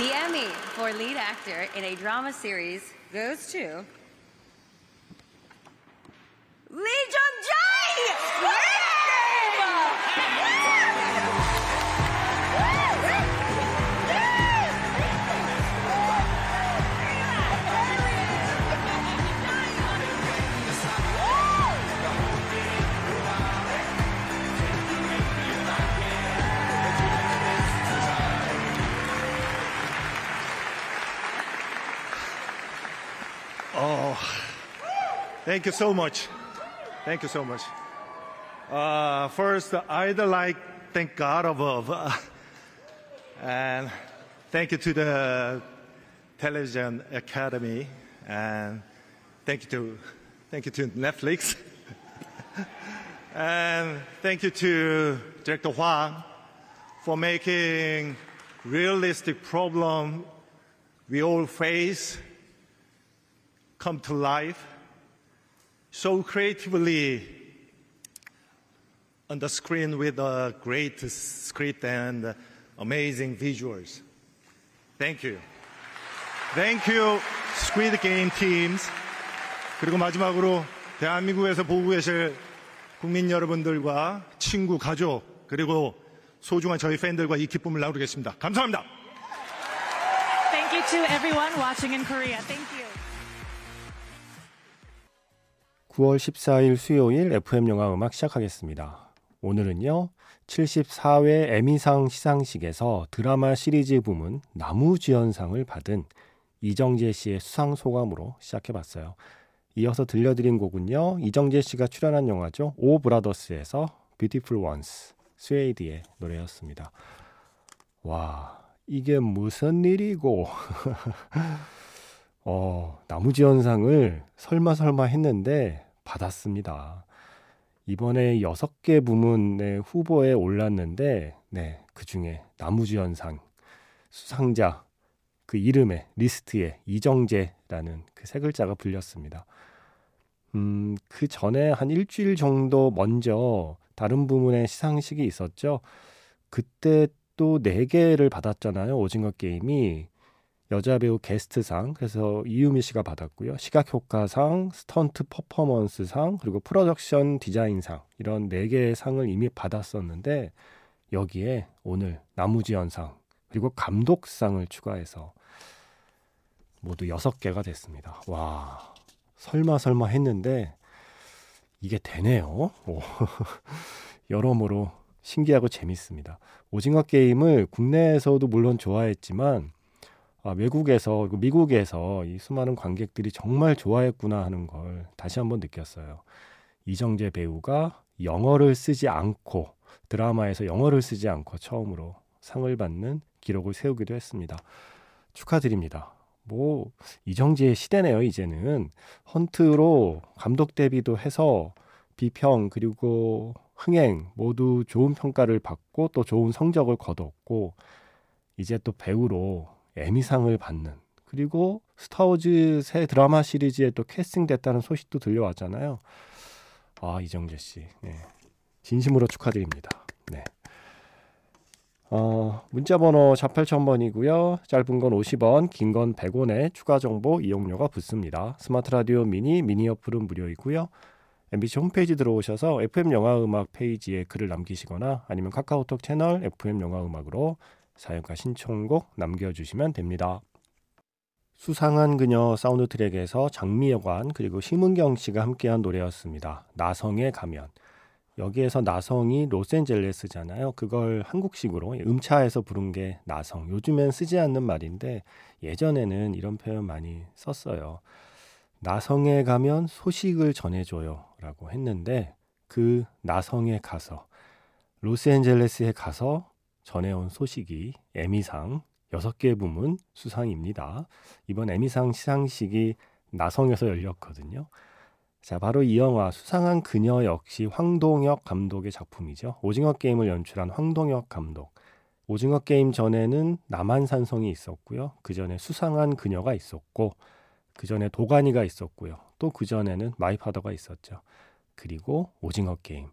The Emmy for lead actor in a drama series goes to Lee thank you so much. Thank you so much. Uh, first, I'd like thank God above, uh, and thank you to the Television Academy, and thank you to thank you to Netflix, and thank you to Director Huang for making realistic problem we all face come to life so creatively on the screen with a great script and amazing visuals. Thank you. Thank you, Squid Game teams. 그리고 마지막으로 대한민국에서 보고 계실 국민 여러분들과 친구, 가족, 그리고 소중한 저희 팬들과 이 기쁨을 나누겠습니다. 감사합니다. Thank you to everyone watching in Korea. Thank you. 9월 14일 수요일 FM 영화 음악 시작하겠습니다. 오늘은요, 74회 에미상 시상식에서 드라마 시리즈 부문 나무주연상을 받은 이정재 씨의 수상 소감으로 시작해 봤어요. 이어서 들려드린 곡은요, 이정재 씨가 출연한 영화죠. 오 브라더스에서 Beautiful Ones, 스웨이드의 노래였습니다. 와, 이게 무슨 일이고. 어, 남우주연상을 설마 설마 했는데 받았습니다. 이번에 여섯 개 부문의 후보에 올랐는데, 네, 그 중에 남우주연상 수상자 그 이름에 리스트에 이정재라는 그 세 글자가 불렸습니다. 음, 그 전에 한 일주일 정도 먼저 다른 부문의 시상식이 있었죠. 그때 또 네 개를 받았잖아요. 오징어 게임이 여자 배우 게스트상 그래서 이유미 씨가 받았고요. 시각 효과상, 스턴트 퍼포먼스상, 그리고 프로덕션 디자인상 이런 네 개의 상을 이미 받았었는데 여기에 오늘 남우주연상 그리고 감독상을 추가해서 모두 여섯 개가 됐습니다. 와 설마 설마 했는데 이게 되네요. 오. 여러모로 신기하고 재밌습니다. 오징어 게임을 국내에서도 물론 좋아했지만 아, 외국에서 그리고 미국에서 이 수많은 관객들이 정말 좋아했구나 하는 걸 다시 한번 느꼈어요. 이정재 배우가 영어를 쓰지 않고 드라마에서 영어를 쓰지 않고 처음으로 상을 받는 기록을 세우기도 했습니다. 축하드립니다. 뭐 이정재의 시대네요. 이제는 헌트로 감독 데뷔도 해서 비평 그리고 흥행 모두 좋은 평가를 받고 또 좋은 성적을 거뒀고 이제 또 배우로 에미상을 받는 그리고 스타워즈 새 드라마 시리즈에 또 캐스팅됐다는 소식도 들려왔잖아요. 아 이정재 씨, 네. 진심으로 축하드립니다. 네. 어, 문자번호 48000번이고요. 짧은 건 50원, 긴 건 100원에 추가 정보 이용료가 붙습니다. 스마트 라디오 미니, 미니 어플은 무료이고요. MBC 홈페이지 들어오셔서 FM 영화 음악 페이지에 글을 남기시거나 아니면 카카오톡 채널 FM 영화 음악으로 사연과 신청곡 남겨주시면 됩니다. 수상한 그녀 사운드 트랙에서 장미여관 그리고 심은경 씨가 함께한 노래였습니다. 나성에 가면. 여기에서 나성이 로스앤젤레스잖아요. 그걸 한국식으로 음차에서 부른 게 나성. 요즘엔 쓰지 않는 말인데 예전에는 이런 표현 많이 썼어요. 나성에 가면 소식을 전해줘요. 라고 했는데 그 나성에 가서 로스앤젤레스에 가서 전해온 소식이 에미상 6개 부문 수상입니다. 이번 에미상 시상식이 나성에서 열렸거든요. 자, 바로 이 영화 수상한 그녀 역시 황동혁 감독의 작품이죠. 오징어 게임을 연출한 황동혁 감독. 오징어 게임 전에는 남한산성이 있었고요. 그 전에 수상한 그녀가 있었고, 그 전에 도가니가 있었고요. 또 그 전에는 My Father가 있었죠. 그리고 오징어 게임.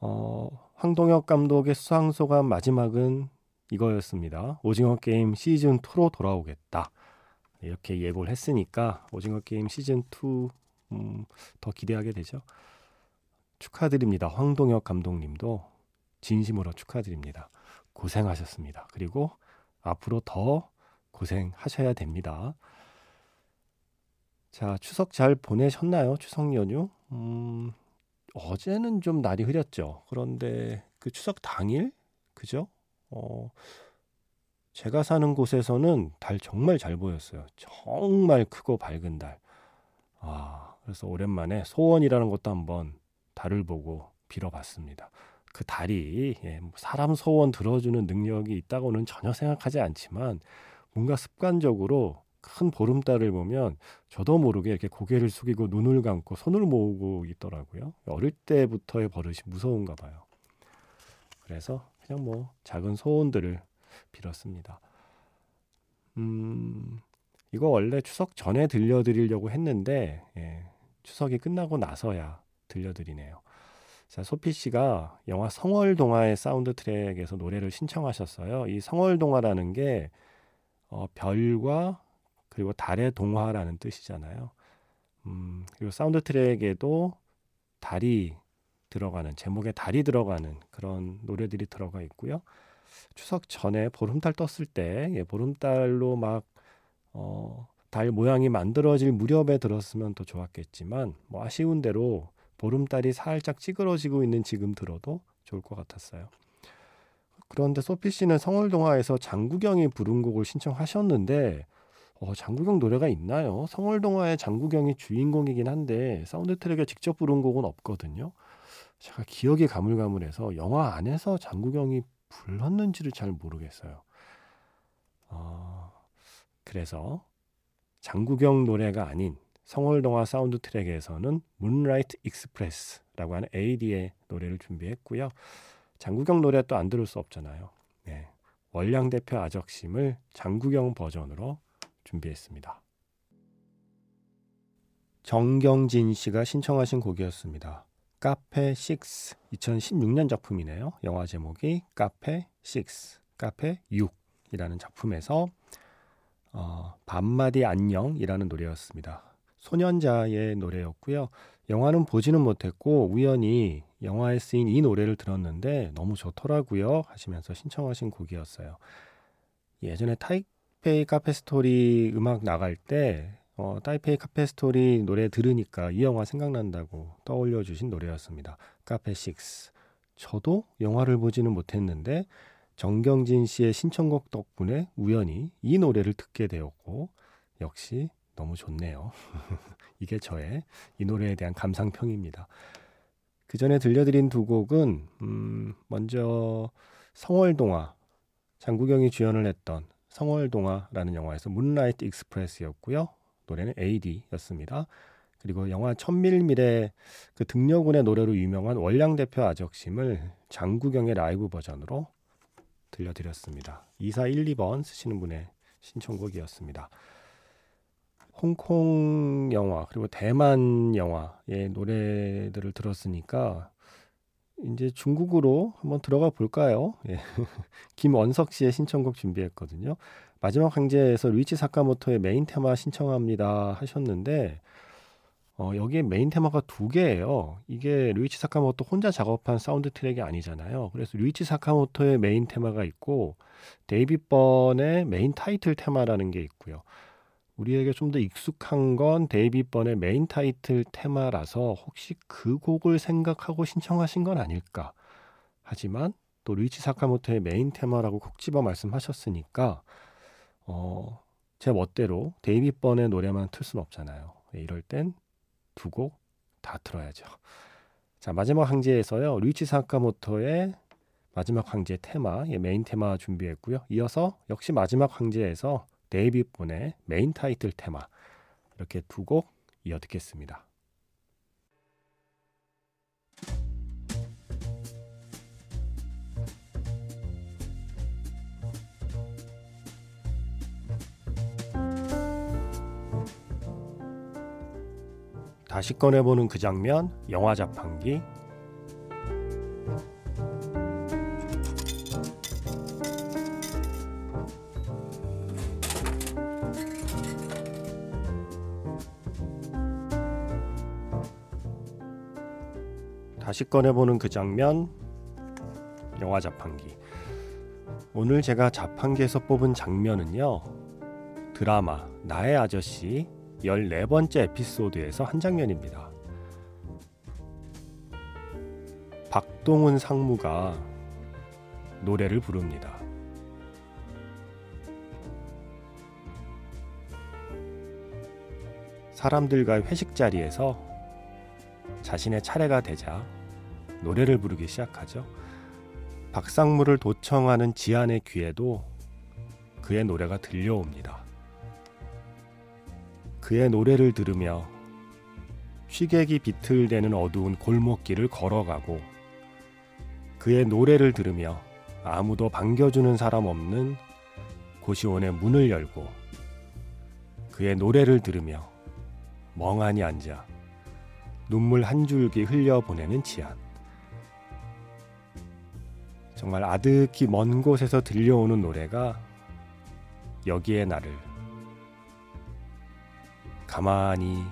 어, 황동혁 감독의 수상 소감 마지막은 이거였습니다. 오징어 게임 시즌 2로 돌아오겠다. 이렇게 예고를 했으니까 오징어 게임 시즌 2 음, 더 기대하게 되죠. 축하드립니다. 황동혁 감독님도 진심으로 축하드립니다. 고생하셨습니다. 그리고 앞으로 더 고생하셔야 됩니다. 자, 추석 잘 보내셨나요? 추석 연휴? 음, 어제는 좀 날이 흐렸죠. 그런데 그 추석 당일? 그죠? 어, 제가 사는 곳에서는 달 정말 잘 보였어요. 정말 크고 밝은 달. 아, 그래서 오랜만에 소원이라는 것도 한번 달을 보고 빌어봤습니다. 그 달이 예, 뭐 사람 소원 들어주는 능력이 있다고는 전혀 생각하지 않지만 뭔가 습관적으로 큰 보름달을 보면 저도 모르게 이렇게 고개를 숙이고 눈을 감고 손을 모으고 있더라고요. 어릴 때부터의 버릇이 무서운가 봐요. 그래서 그냥 뭐 작은 소원들을 빌었습니다. 음, 이거 원래 추석 전에 들려드리려고 했는데 예, 추석이 끝나고 나서야 들려드리네요. 자, 소피 씨가 영화 성월동화의 사운드 트랙에서 노래를 신청하셨어요. 이 성월동화라는 게 어, 별과 그리고 달의 동화라는 뜻이잖아요. 음, 그리고 사운드 트랙에도 달이 들어가는 제목에 달이 들어가는 그런 노래들이 들어가 있고요. 추석 전에 보름달 떴을 때 예, 보름달로 막 어, 달 모양이 만들어질 무렵에 들었으면 더 좋았겠지만 뭐 아쉬운 대로 보름달이 살짝 찌그러지고 있는 지금 들어도 좋을 것 같았어요. 그런데 소피 씨는 성월동화에서 장국영이 부른 곡을 신청하셨는데 어, 장국영 노래가 있나요? 성월동화의 장국영이 주인공이긴 한데 사운드 트랙에 직접 부른 곡은 없거든요. 제가 기억이 가물가물해서 영화 안에서 장국영이 불렀는지를 잘 모르겠어요. 어, 그래서 장국영 노래가 아닌 성월동화 사운드 트랙에서는 Moonlight Express라고 하는 AD의 노래를 준비했고요. 장국영 노래 또 안 들을 수 없잖아요. 네. 월량 대표 아적심을 장국영 버전으로 준비했습니다. 정경진 씨가 신청하신 곡이었습니다. 카페 6 2016년 작품이네요. 영화 제목이 카페 6 카페 6이라는 작품에서 어, 밤마디 안녕이라는 노래였습니다. 소년자의 노래였고요. 영화는 보지는 못했고 우연히 영화에 쓰인 이 노래를 들었는데 너무 좋더라고요 하시면서 신청하신 곡이었어요. 예전에 타이 페이 Cafe Story 음악 나갈 때 어, 타이페이 Cafe Story 노래 들으니까 이 영화 생각난다고 떠올려 주신 노래였습니다. 카페 6. 저도 영화를 보지는 못했는데 정경진 씨의 신청곡 덕분에 우연히 이 노래를 듣게 되었고 역시 너무 좋네요. 이게 저의 이 노래에 대한 감상평입니다. 그 전에 들려드린 두 곡은 음, 먼저 성월동화 장국영이 주연을 했던 성월동화라는 영화에서 Moonlight Express였고요. 노래는 AD였습니다. 그리고 영화 첨밀밀의 그 등려군의 노래로 유명한 월량 대표 아적심을 장국영의 라이브 버전으로 들려드렸습니다. 2412번 쓰시는 분의 신청곡이었습니다. 홍콩 영화 그리고 대만 영화의 노래들을 들었으니까 이제 중국으로 한번 들어가 볼까요? 예. 김원석 씨의 신청곡 준비했거든요. 마지막 황제에서 류이치 사카모토의 메인 테마 신청합니다 하셨는데 어, 여기에 메인 테마가 두 개예요. 이게 류이치 사카모토 혼자 작업한 사운드 트랙이 아니잖아요. 그래서 류이치 사카모토의 메인 테마가 있고 데이비드 번의 메인 타이틀 테마라는 게 있고요. 우리에게 좀 더 익숙한 건 데이비드 번의 메인 타이틀 테마라서 혹시 그 곡을 생각하고 신청하신 건 아닐까. 하지만 또 류이치 사카모토의 메인 테마라고 콕 집어 말씀하셨으니까 어, 제 멋대로 데이비드 번의 노래만 틀 수는 없잖아요. 이럴 땐 두 곡다 틀어야죠. 자, 마지막 황제에서요. 류이치 사카모토의 마지막 황제 테마, 예, 메인 테마 준비했고요. 이어서 역시 마지막 황제에서 데이비드 번의 메인 타이틀 테마 이렇게 두 곡 이어 듣겠습니다. 다시 꺼내보는 그 장면, 영화 자판기 다시 꺼내보는 그 장면. 영화 자판기. 오늘 제가 자판기에서 뽑은 장면은요 드라마 나의 아저씨 14번째 에피소드에서 한 장면입니다. 박동훈 상무가 노래를 부릅니다. 사람들과 회식 자리에서 자신의 차례가 되자 노래를 부르기 시작하죠. 박상무를 도청하는 지안의 귀에도 그의 노래가 들려옵니다. 그의 노래를 들으며 취객이 비틀대는 어두운 골목길을 걸어가고 그의 노래를 들으며 아무도 반겨주는 사람 없는 고시원의 문을 열고 그의 노래를 들으며 멍하니 앉아 눈물 한 줄기 흘려보내는 지안. 정말 아득히 먼 곳에서 들려오는 노래가 여기에 나를 가만히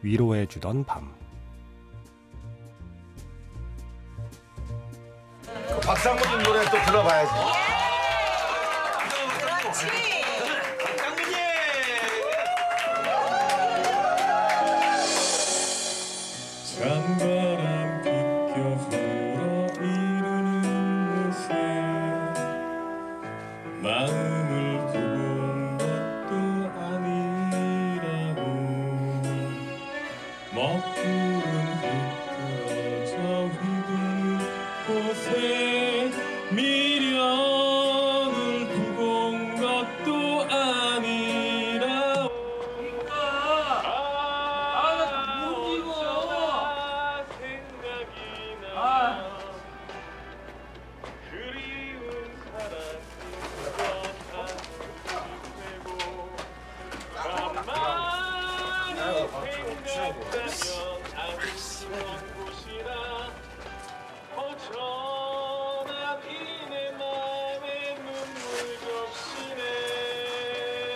위로해 주던 밤. 박상무님 노래 또 들어봐야지. 찬바람 마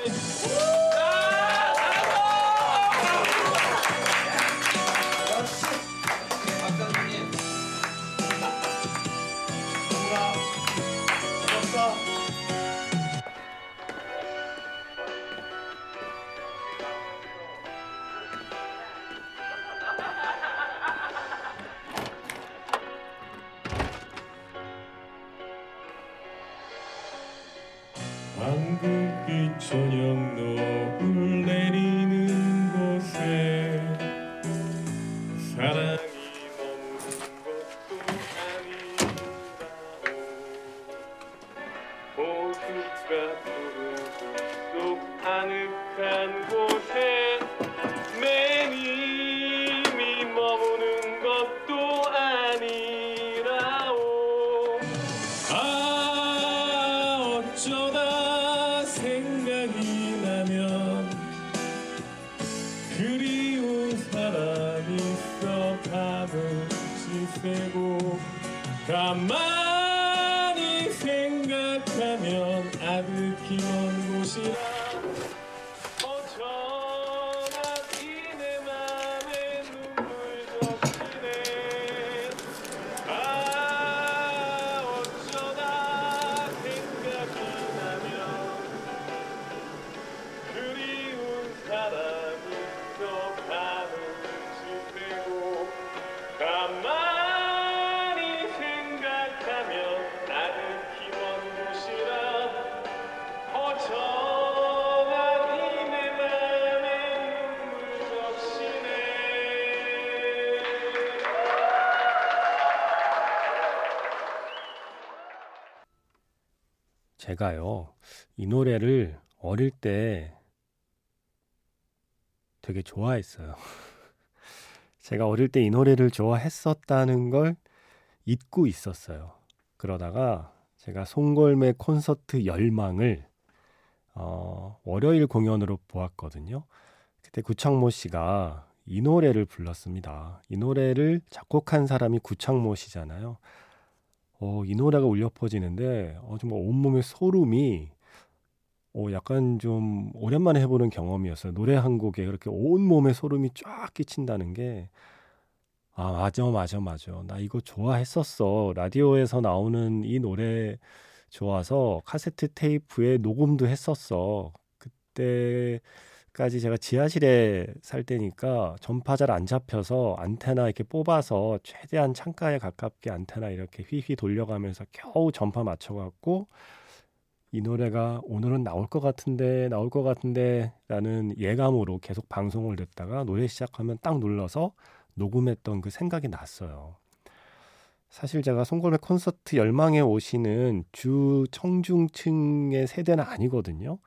Hey! 한국빛 저녁 노을 밤을 지새고 가만히 생각하면 아득히 먼 곳이라 제가요, 이 노래를 어릴 때 되게 좋아했어요. 제가 어릴 때 이 노래를 좋아했었다는 걸 잊고 있었어요. 그러다가 제가 송골매 콘서트 열망을 어, 월요일 공연으로 보았거든요. 그때 구창모 씨가 이 노래를 불렀습니다. 이 노래를 작곡한 사람이 구창모 씨잖아요. 어, 이 노래가 울려 퍼지는데 어, 정말 온몸에 소름이 어, 약간 좀 오랜만에 해보는 경험이었어요. 노래 한 곡에 그렇게 온몸에 소름이 쫙 끼친다는 게 아, 맞아, 맞아, 맞아. 나 이거 좋아했었어. 라디오에서 나오는 이 노래 좋아서 카세트 테이프에 녹음도 했었어. 그때 까지 제가 지하실에 살 때니까 전파 잘 안 잡혀서 안테나 이렇게 뽑아서 최대한 창가에 가깝게 안테나 이렇게 휘휘 돌려가면서 겨우 전파 맞춰갖고 이 노래가 오늘은 나올 것 같은데 나올 것 같은데 라는 예감으로 계속 방송을 듣다가 노래 시작하면 딱 눌러서 녹음했던 그 생각이 났어요. 사실 제가 송골매 콘서트 열망에 오시는 주 청중층의 세대는 아니거든요.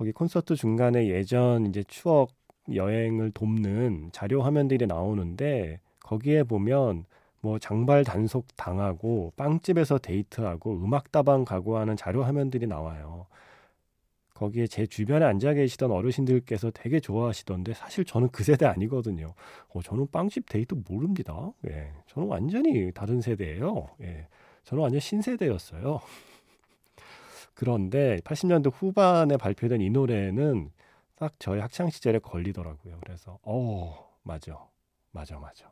거기 콘서트 중간에 예전 이제 추억 여행을 돕는 자료 화면들이 나오는데 거기에 보면 뭐 장발 단속 당하고 빵집에서 데이트하고 음악다방 가고 하는 자료 화면들이 나와요. 거기에 제 주변에 앉아 계시던 어르신들께서 되게 좋아하시던데 사실 저는 그 세대 아니거든요. 어, 저는 빵집 데이트 모릅니다. 예, 저는 완전히 다른 세대예요. 예, 저는 완전 신세대였어요. 그런데 80년대 후반에 발표된 이 노래는 딱 저의 학창 시절에 걸리더라고요. 그래서 어 맞아, 맞아, 맞아.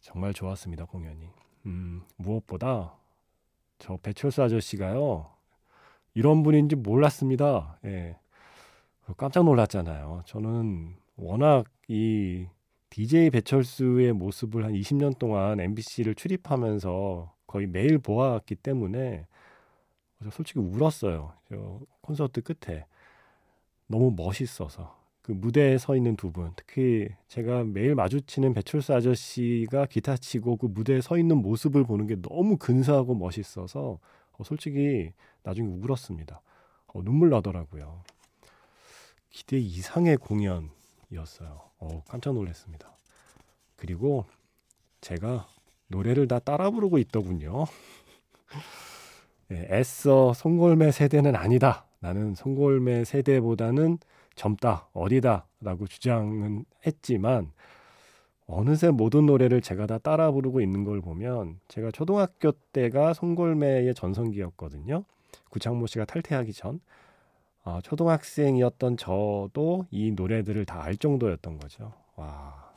정말 좋았습니다 공연이. 음, 무엇보다 저 배철수 아저씨가요 이런 분인지 몰랐습니다. 예. 깜짝 놀랐잖아요. 저는 워낙 이 DJ 배철수의 모습을 한 20년 동안 MBC를 출입하면서 거의 매일 보았기 때문에 저 솔직히 울었어요. 저 콘서트 끝에 너무 멋있어서 그 무대에 서 있는 두 분, 특히 제가 매일 마주치는 배철수 아저씨가 기타 치고 그 무대에 서 있는 모습을 보는 게 너무 근사하고 멋있어서 어, 솔직히 나중에 울었습니다. 어, 눈물 나더라고요. 기대 이상의 공연이었어요. 어, 깜짝 놀랐습니다. 그리고 제가 노래를 다 따라 부르고 있더군요. 네, 애써 송골매 세대는 아니다. 나는 송골매 세대보다는 젊다, 어리다라고 주장은 했지만 어느새 모든 노래를 제가 다 따라 부르고 있는 걸 보면 제가 초등학교 때가 송골매의 전성기였거든요. 구창모 씨가 탈퇴하기 전. 아, 초등학생이었던 저도 이 노래들을 다 알 정도였던 거죠. 와,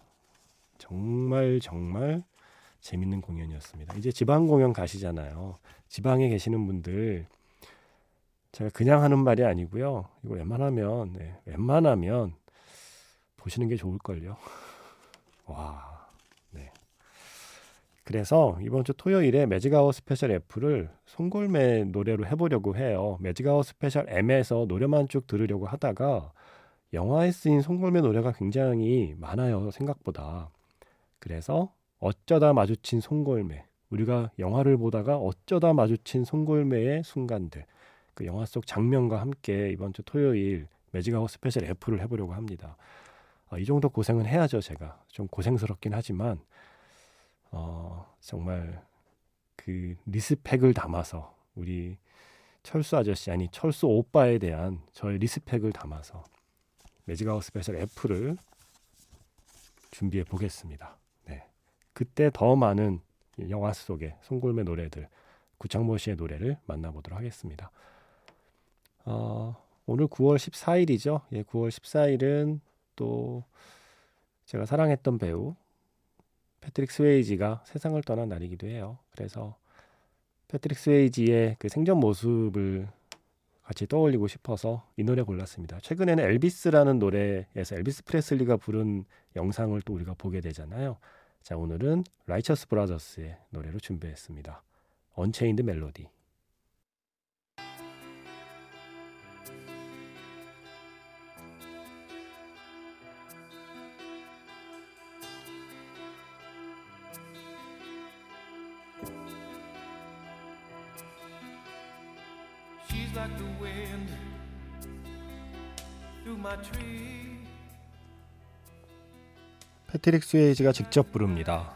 정말 정말 재밌는 공연이었습니다. 이제 지방 공연 가시잖아요. 지방에 계시는 분들 제가 그냥 하는 말이 아니고요. 이거 웬만하면 네, 웬만하면 보시는 게 좋을걸요. 와, 네. 그래서 이번 주 토요일에 Magic Hour Special F를 송골매 노래로 해보려고 해요. Magic Hour Special M에서 노래만 쭉 들으려고 하다가 영화에 쓰인 송골매 노래가 굉장히 많아요. 생각보다. 그래서 어쩌다 마주친 송골매. 우리가 영화를 보다가 어쩌다 마주친 송골매의 순간들. 그 영화 속 장면과 함께 이번 주 토요일 Magic Hour Special F를 해보려고 합니다. 어, 이 정도 고생은 해야죠, 제가. 좀 고생스럽긴 하지만, 어, 정말 그 respect을 담아서 우리 철수 아저씨, 아니, 철수 오빠에 대한 저의 respect을 담아서 Magic Hour Special F를 준비해 보겠습니다. 네. 그때 더 많은 영화 속의 송골매 노래들, 구창모 씨의 노래를 만나보도록 하겠습니다. 어, 오늘 9월 14일이죠. 예, 9월 14일은 또 제가 사랑했던 배우 패트릭 스웨이지가 세상을 떠난 날이기도 해요. 그래서 패트릭 스웨이지의 그 생전 모습을 같이 떠올리고 싶어서 이 노래 골랐습니다. 최근에는 엘비스라는 노래에서 엘비스 프레슬리가 부른 영상을 또 우리가 보게 되잖아요. 자, 오늘은 라이처스 브라더스의 노래로 준비했습니다. Unchained Melody. Like the wind through my tree. 패트릭 스웨이지가 직접 부릅니다.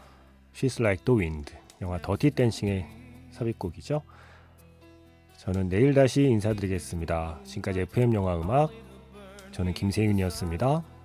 She's Like the Wind. 영화 더티 댄싱의 삽입곡이죠. 저는 내일 다시 인사드리겠습니다. 지금까지 FM 영화 음악 저는 김세윤이었습니다.